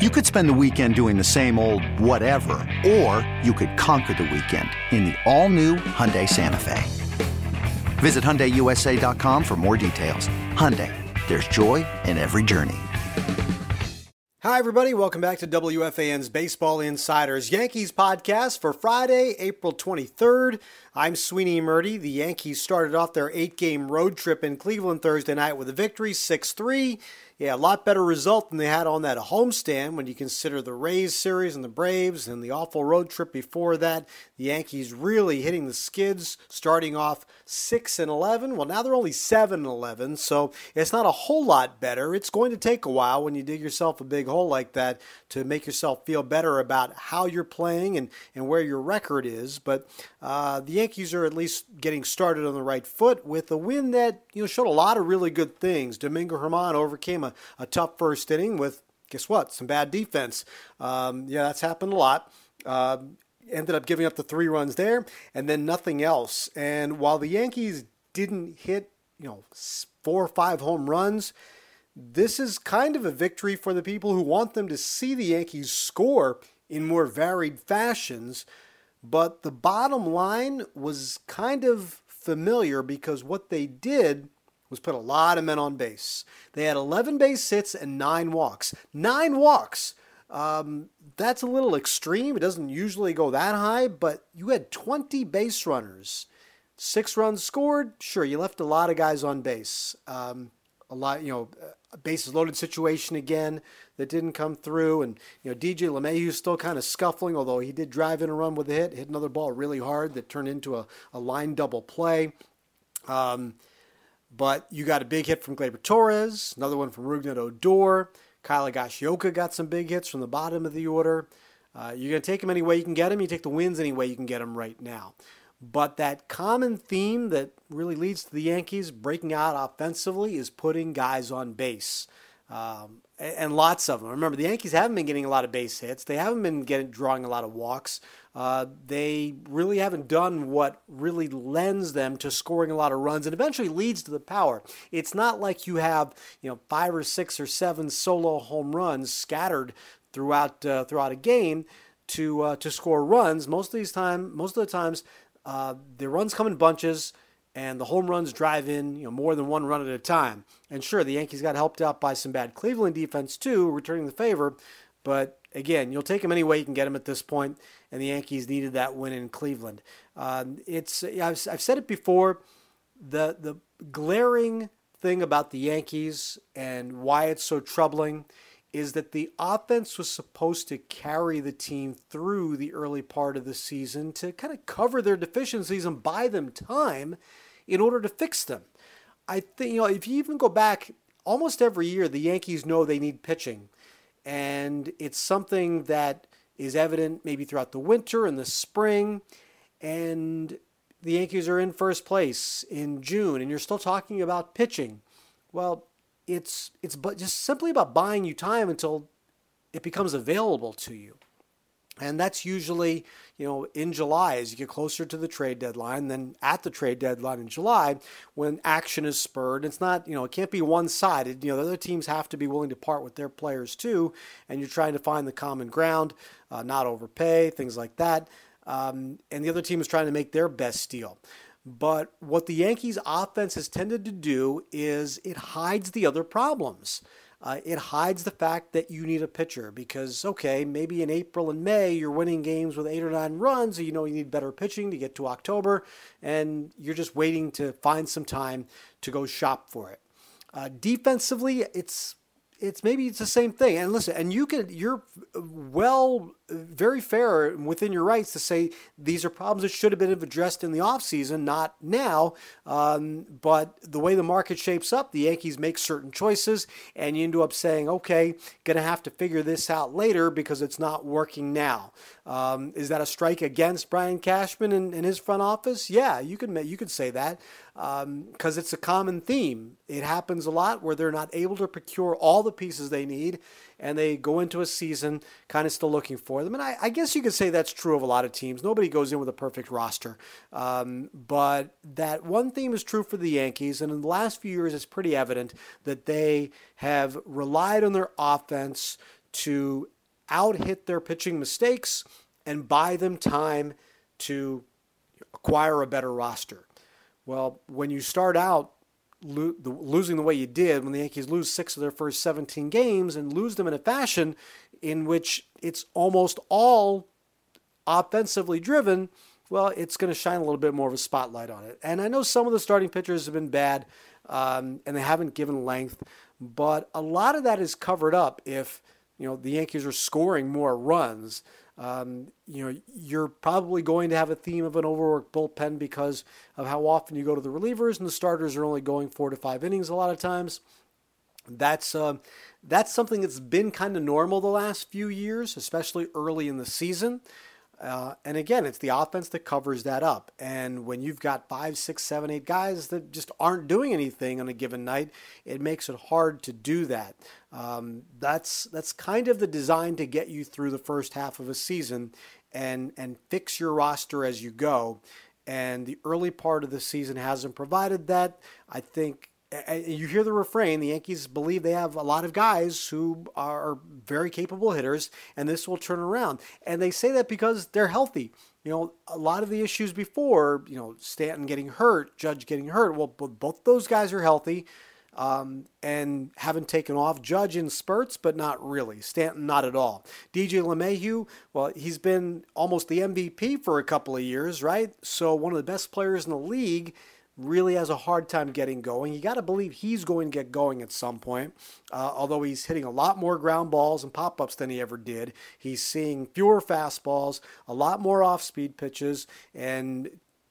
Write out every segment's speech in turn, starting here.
You could spend the weekend doing the same old whatever, or you could conquer the weekend in the all-new Hyundai Santa Fe. Visit HyundaiUSA.com for more details. Hyundai, there's joy in every journey. Hi, everybody. Welcome back to WFAN's Baseball Insiders Yankees podcast for Friday, April 23rd. I'm Sweeny Murti. The Yankees started off their eight game road trip in Cleveland Thursday night with a victory, 6 3. Yeah, a lot better result than they had on that homestand when you consider the Rays series and the Braves and the awful road trip before that. The Yankees really hitting the skids, starting off 6 and 11. Well, now they're only 7 and 11, so it's not a whole lot better. It's going to take a while when you dig yourself a big hole like that to make yourself feel better about how you're playing and, and where your record is. But uh, the Yankees are at least getting started on the right foot with a win that you know showed a lot of really good things. Domingo Germán overcame a, a tough first inning with guess what? Some bad defense. Um, yeah, that's happened a lot. Uh, ended up giving up the three runs there, and then nothing else. And while the Yankees didn't hit, you know, four or five home runs, this is kind of a victory for the people who want them to see the Yankees score in more varied fashions. But the bottom line was kind of familiar because what they did was put a lot of men on base. They had 11 base hits and nine walks. Nine walks. Um, that's a little extreme. It doesn't usually go that high, but you had 20 base runners. Six runs scored. Sure, you left a lot of guys on base. Um, a lot, you know, a bases loaded situation again that didn't come through. And, you know, DJ LeMahieu's still kind of scuffling, although he did drive in a run with a hit, hit another ball really hard that turned into a, a line double play. Um, but you got a big hit from Gleyber Torres, another one from Rougned Odor. Kyle Higashioka got some big hits from the bottom of the order. Uh, you're going to take them any way you can get them. You take the wins any way you can get them right now. But that common theme that really leads to the Yankees breaking out offensively is putting guys on base. Um, and lots of them. Remember, the Yankees haven't been getting a lot of base hits. They haven't been getting drawing a lot of walks. Uh, they really haven't done what really lends them to scoring a lot of runs and eventually leads to the power. It's not like you have you know five or six or seven solo home runs scattered throughout uh, throughout a game to uh, to score runs. Most of these time, most of the times, uh, the runs come in bunches and the home runs drive in you know more than one run at a time. And sure, the Yankees got helped out by some bad Cleveland defense too, returning the favor. But again, you'll take them any way you can get them at this point, and the Yankees needed that win in Cleveland. Uh, it's I've, I've said it before, the the glaring thing about the Yankees and why it's so troubling is that the offense was supposed to carry the team through the early part of the season to kind of cover their deficiencies and buy them time in order to fix them. I think, you know, if you even go back almost every year, the Yankees know they need pitching. And it's something that is evident maybe throughout the winter and the spring. And the Yankees are in first place in June, and you're still talking about pitching. Well, it's it's but just simply about buying you time until it becomes available to you. And that's usually, you know, in July as you get closer to the trade deadline, then at the trade deadline in July when action is spurred. It's not, you know, it can't be one sided. You know, the other teams have to be willing to part with their players too. And you're trying to find the common ground, uh, not overpay, things like that. Um, and the other team is trying to make their best deal. But what the Yankees offense has tended to do is it hides the other problems. Uh, it hides the fact that you need a pitcher because, okay, maybe in April and May you're winning games with eight or nine runs, so you know you need better pitching to get to October, and you're just waiting to find some time to go shop for it. Uh, defensively, it's it's maybe it's the same thing. And listen, and you can you're well very fair within your rights to say these are problems that should have been addressed in the offseason, not now. Um, but the way the market shapes up, the Yankees make certain choices, and you end up saying, okay, to have to figure this out later because it's not working now. Um, is that a strike against Brian Cashman and, and his front office? Yeah, you could you could say that because um, it's a common theme. It happens a lot where they're not able to procure all the pieces they need and they go into a season kind of still looking for them. And I, I, guess you could say that's true of a lot of teams. Nobody goes in with a perfect roster. Um, but that one theme is true for the Yankees. And in the last few years, it's pretty evident that they have relied on their offense to out hit their pitching mistakes and buy them time to acquire a better roster. Well, when you start out lo- the, losing the way you did when the Yankees lose six of their first 17 games and lose them in a fashion in which it's almost all offensively driven, well, it's going to shine a little bit more of a spotlight on it. And I know some of the starting pitchers have been bad um, and they haven't given length, but a lot of that is covered up if you know the Yankees are scoring more runs. Um, you know, you're probably going to have a theme of an overworked bullpen because of how often you go to the relievers, and the starters are only going four to five innings a lot of times. That's uh, that's something that's been kind of normal the last few years, especially early in the season. Uh, and again, it's the offense that covers that up. And when you've got five, six, seven, eight guys that just aren't doing anything on a given night, it makes it hard to do that. Um, that's that's kind of the design to get you through the first half of a season and and fix your roster as you go. And the early part of the season hasn't provided that. I think you hear the refrain the Yankees believe they have a lot of guys who are very capable hitters, and this will turn around. And they say that because they're healthy. You know, a lot of the issues before, you know, Stanton getting hurt, Judge getting hurt, well, both those guys are healthy um, and haven't taken off. Judge in spurts, but not really. Stanton, not at all. DJ LeMahieu, well, he's been almost the MVP for a couple of years, right? So one of the best players in the league really has a hard time getting going. You got to believe he's going to get going at some point. Uh, although he's hitting a lot more ground balls and pop ups than he ever did, he's seeing fewer fastballs, a lot more off speed pitches, and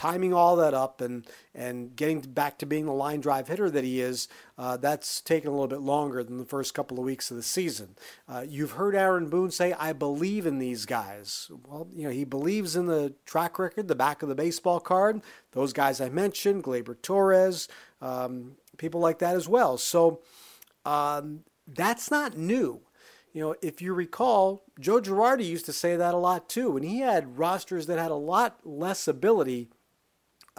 timing all that up and and getting back to being the line drive hitter that he is, uh, that's taken a little bit longer than the first couple of weeks of the season. Uh, you've heard Aaron Boone say, "I believe in these guys." Well, you know he believes in the track record, the back of the baseball card. Those guys I mentioned, Gleyber Torres, um, people like that as well. So um, that's not new. You know, if you recall, Joe Girardi used to say that a lot too, and he had rosters that had a lot less ability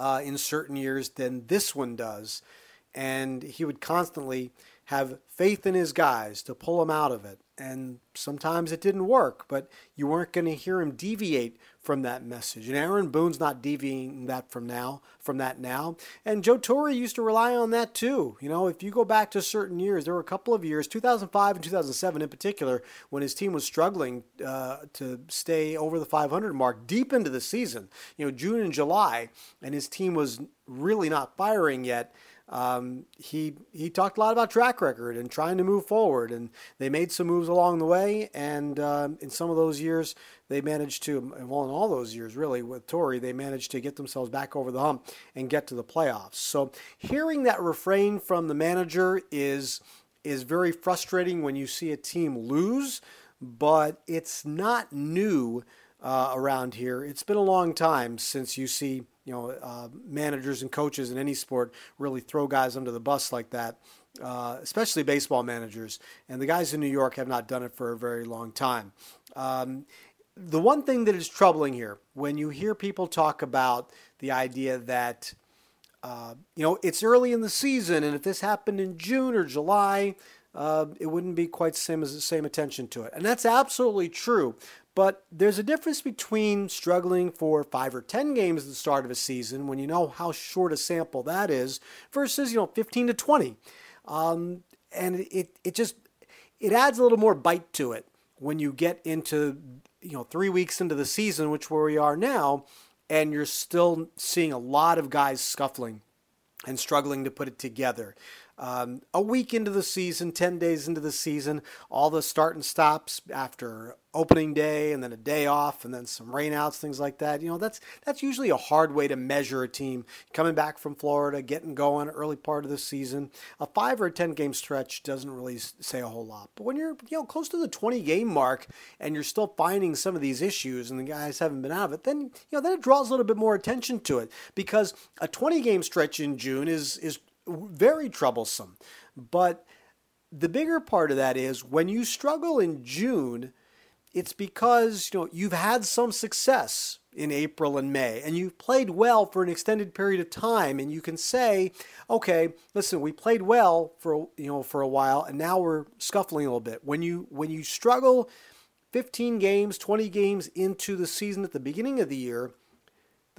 uh, in certain years than this one does. And he would constantly have faith in his guys to pull him out of it. And sometimes it didn't work, but you weren't going to hear him deviate from that message. And Aaron Boone's not deviating that from now, from that now. And Joe Torre used to rely on that too. You know, if you go back to certain years, there were a couple of years, 2005 and 2007 in particular, when his team was struggling uh, to stay over the 500 mark deep into the season. You know, June and July, and his team was really not firing yet. Um, he he talked a lot about track record and trying to move forward, and they made some moves along the way. And um, in some of those years, they managed to, well, in all those years really with Torre, they managed to get themselves back over the hump and get to the playoffs. So hearing that refrain from the manager is is very frustrating when you see a team lose, but it's not new uh, around here. It's been a long time since you see you know uh, managers and coaches in any sport really throw guys under the bus like that. Uh, especially baseball managers, and the guys in New York have not done it for a very long time. Um, the one thing that is troubling here, when you hear people talk about the idea that uh, you know it's early in the season, and if this happened in June or July, uh, it wouldn't be quite the same as the same attention to it, and that's absolutely true. But there's a difference between struggling for five or 10 games at the start of a season when you know how short a sample that is versus, you know, 15 to 20. Um, and it, it just, it adds a little more bite to it when you get into, you know, three weeks into the season, which where we are now, and you're still seeing a lot of guys scuffling and struggling to put it together. Um, a week into the season, 10 days into the season, all the start and stops after opening day and then a day off and then some rainouts, things like that. You know, that's that's usually a hard way to measure a team coming back from Florida, getting going early part of the season. A five or a 10 game stretch doesn't really say a whole lot. But when you're, you know, close to the 20 game mark and you're still finding some of these issues and the guys haven't been out of it, then, you know, then it draws a little bit more attention to it because a 20 game stretch in June is is very troublesome. But the bigger part of that is when you struggle in June, it's because you know you've had some success in April and May and you've played well for an extended period of time and you can say okay listen we played well for you know for a while and now we're scuffling a little bit when you when you struggle 15 games 20 games into the season at the beginning of the year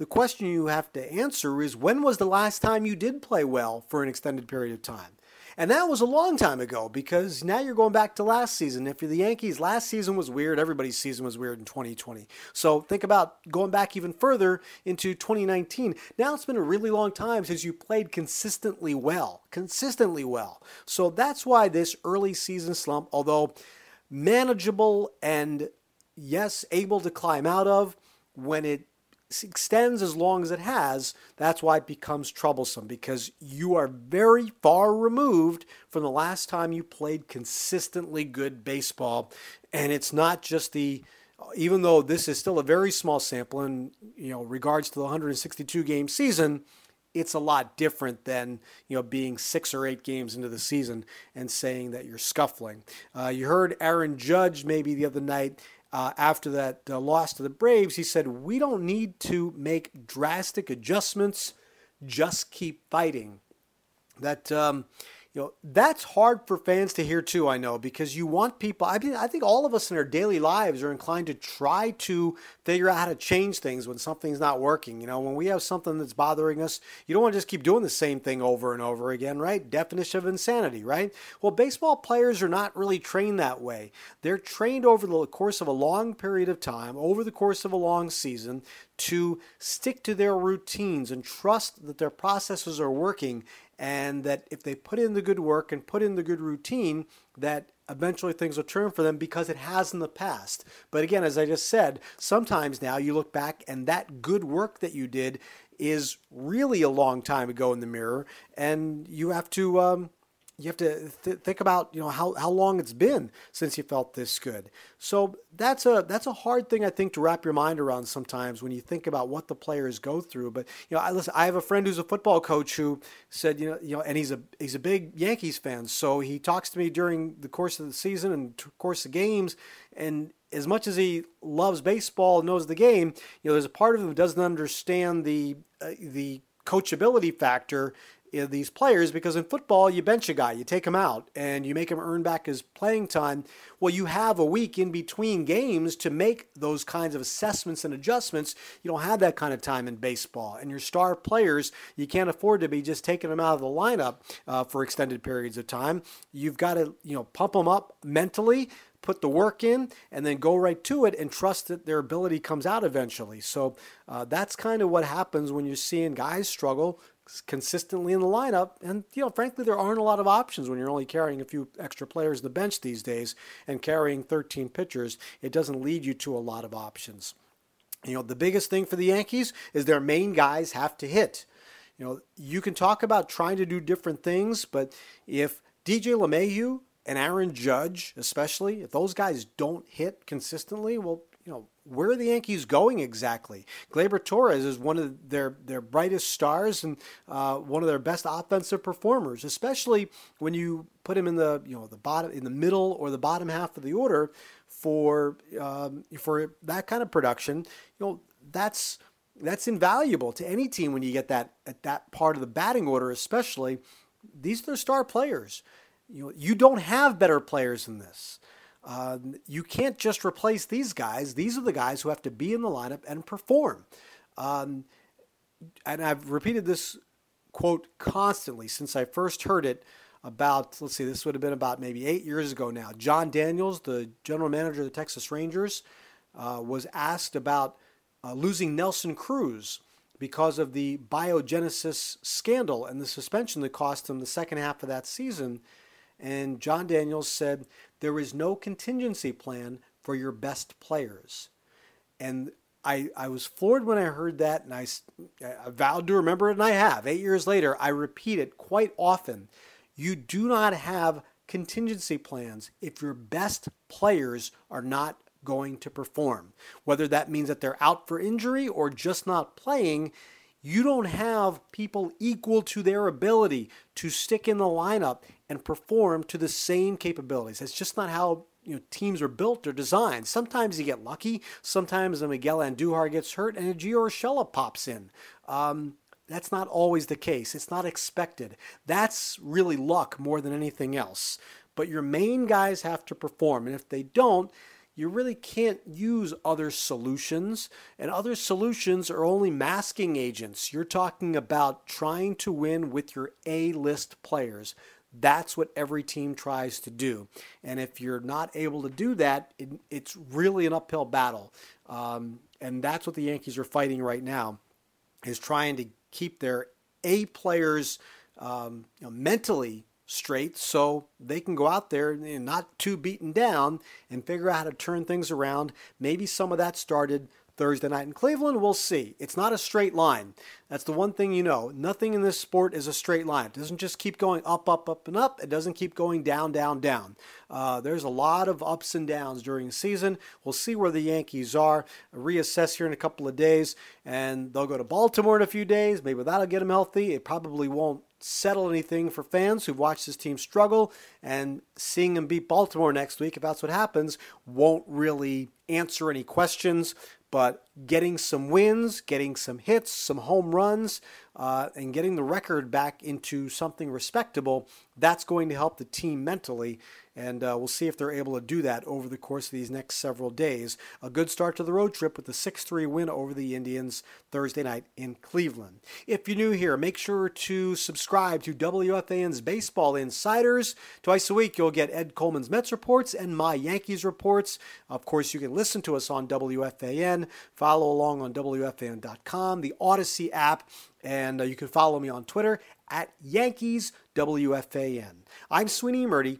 the question you have to answer is when was the last time you did play well for an extended period of time and that was a long time ago because now you're going back to last season. If you're the Yankees, last season was weird. Everybody's season was weird in 2020. So think about going back even further into 2019. Now it's been a really long time since you played consistently well. Consistently well. So that's why this early season slump, although manageable and yes, able to climb out of, when it extends as long as it has, that's why it becomes troublesome because you are very far removed from the last time you played consistently good baseball. And it's not just the even though this is still a very small sample in you know regards to the 162 game season, it's a lot different than you know being six or eight games into the season and saying that you're scuffling. Uh, you heard Aaron Judge maybe the other night uh, after that uh, loss to the Braves, he said, We don't need to make drastic adjustments, just keep fighting. That, um, you know that's hard for fans to hear too i know because you want people i mean i think all of us in our daily lives are inclined to try to figure out how to change things when something's not working. You know when we have something that's bothering us you don't want to just keep doing the same thing over and over again right? Definition of insanity right? Well baseball players are not really trained that way. They're trained over the course of a long period of time over the course of a long season to stick to their routines and trust that their processes are working and that if they put in the good work and put in the good routine that eventually things will turn for them because it has in the past. But again as i just said sometimes now you look back and that good work that you did is really a long time ago in the mirror and you have to um, you have to th- think about you know how, how long it's been since you felt this good. So that's a that's a hard thing i think to wrap your mind around sometimes when you think about what the players go through. But you know i listen i have a friend who's a football coach who said you know you know and he's a he's a big yankees fan. So he talks to me during the course of the season and course of games. And as much as he loves baseball knows the game you know there's a part of him who doesn't understand the uh, the coachability factor these players because in football you bench a guy, you take him out, and you make him earn back his playing time. Well, you have a week in between games to make those kinds of assessments and adjustments. You don't have that kind of time in baseball, and your star players you can't afford to be just taking them out of the lineup uh, for extended periods of time. You've got to you know pump them up mentally put the work in and then go right to it and trust that their ability comes out eventually. So uh, that's kind of what happens when you're seeing guys struggle consistently in the lineup. And, you know, frankly, there aren't a lot of options when you're only carrying a few extra players in the bench these days and carrying 13 pitchers. It doesn't lead you to a lot of options. You know, the biggest thing for the Yankees is their main guys have to hit. You know, you can talk about trying to do different things, but if DJ LeMahieu and Aaron Judge, especially, if those guys don't hit consistently, well, you know, where are the Yankees going exactly? Gleyber Torres is one of their, their brightest stars and uh, one of their best offensive performers, especially when you put him in the you know the bottom in the middle or the bottom half of the order for um, for that kind of production. You know that's that's invaluable to any team when you get that at that part of the batting order, especially. These are the star players. You know, you don't have better players than this. Uh, you can't just replace these guys. These are the guys who have to be in the lineup and perform. Um, and I've repeated this quote constantly since I first heard it about, let's see, this would have been about maybe eight years ago now. Jon Daniels, the general manager of the Texas Rangers, uh, was asked about uh, losing Nelson Cruz because of the biogenesis scandal and the suspension that cost him the second half of that season. And Jon Daniels said there is no contingency plan for your best players. And I, I was floored when I heard that, and I, I vowed to remember it, and I have. Eight years later, I repeat it quite often. You do not have contingency plans if your best players are not going to perform. Whether that means that they're out for injury or just not playing, you don't have people equal to their ability to stick in the lineup and perform to the same capabilities. That's just not how you know teams are built or designed. Sometimes you get lucky. Sometimes a Miguel Andujar gets hurt and a Gio Urshela pops in. Um, that's not always the case. It's not expected. That's really luck more than anything else. But your main guys have to perform, and if they don't, you really can't use other solutions. And other solutions are only masking agents. You're talking about trying to win with your A list players. That's what every team tries to do. And if you're not able to do that, it, it's really an uphill battle. Um, and that's what the Yankees are fighting right now, is trying to keep their A players um, you know, mentally straight so they can go out there and not too beaten down and figure out how to turn things around. Maybe some of that started Thursday night in Cleveland. We'll see. It's not a straight line. That's the one thing you know. Nothing in this sport is a straight line. It doesn't just keep going up, up, up, and up. It doesn't keep going down, down, down. Uh, there's a lot of ups and downs during the season. We'll see where the Yankees are. Reassess here in a couple of days, and they'll go to Baltimore in a few days. Maybe that'll get them healthy. It probably won't settle anything for fans who've watched this team struggle, and seeing them beat Baltimore next week, if that's what happens, won't really answer any questions. But getting some wins, getting some hits, some home runs, uh, and getting the record back into something respectable, that's going to help the team mentally and uh, we'll see if they're able to do that over the course of these next several days. A good start to the road trip with the 6 3 win over the Indians Thursday night in Cleveland. If you're new here, make sure to subscribe to WFAN's Baseball Insiders. Twice a week, you'll get Ed Coleman's Mets reports and my Yankees reports. Of course, you can listen to us on WFAN, follow along on WFAN.com, the Audacy app, and uh, you can follow me on Twitter at Yankees WFAN. I'm Sweeny Murti.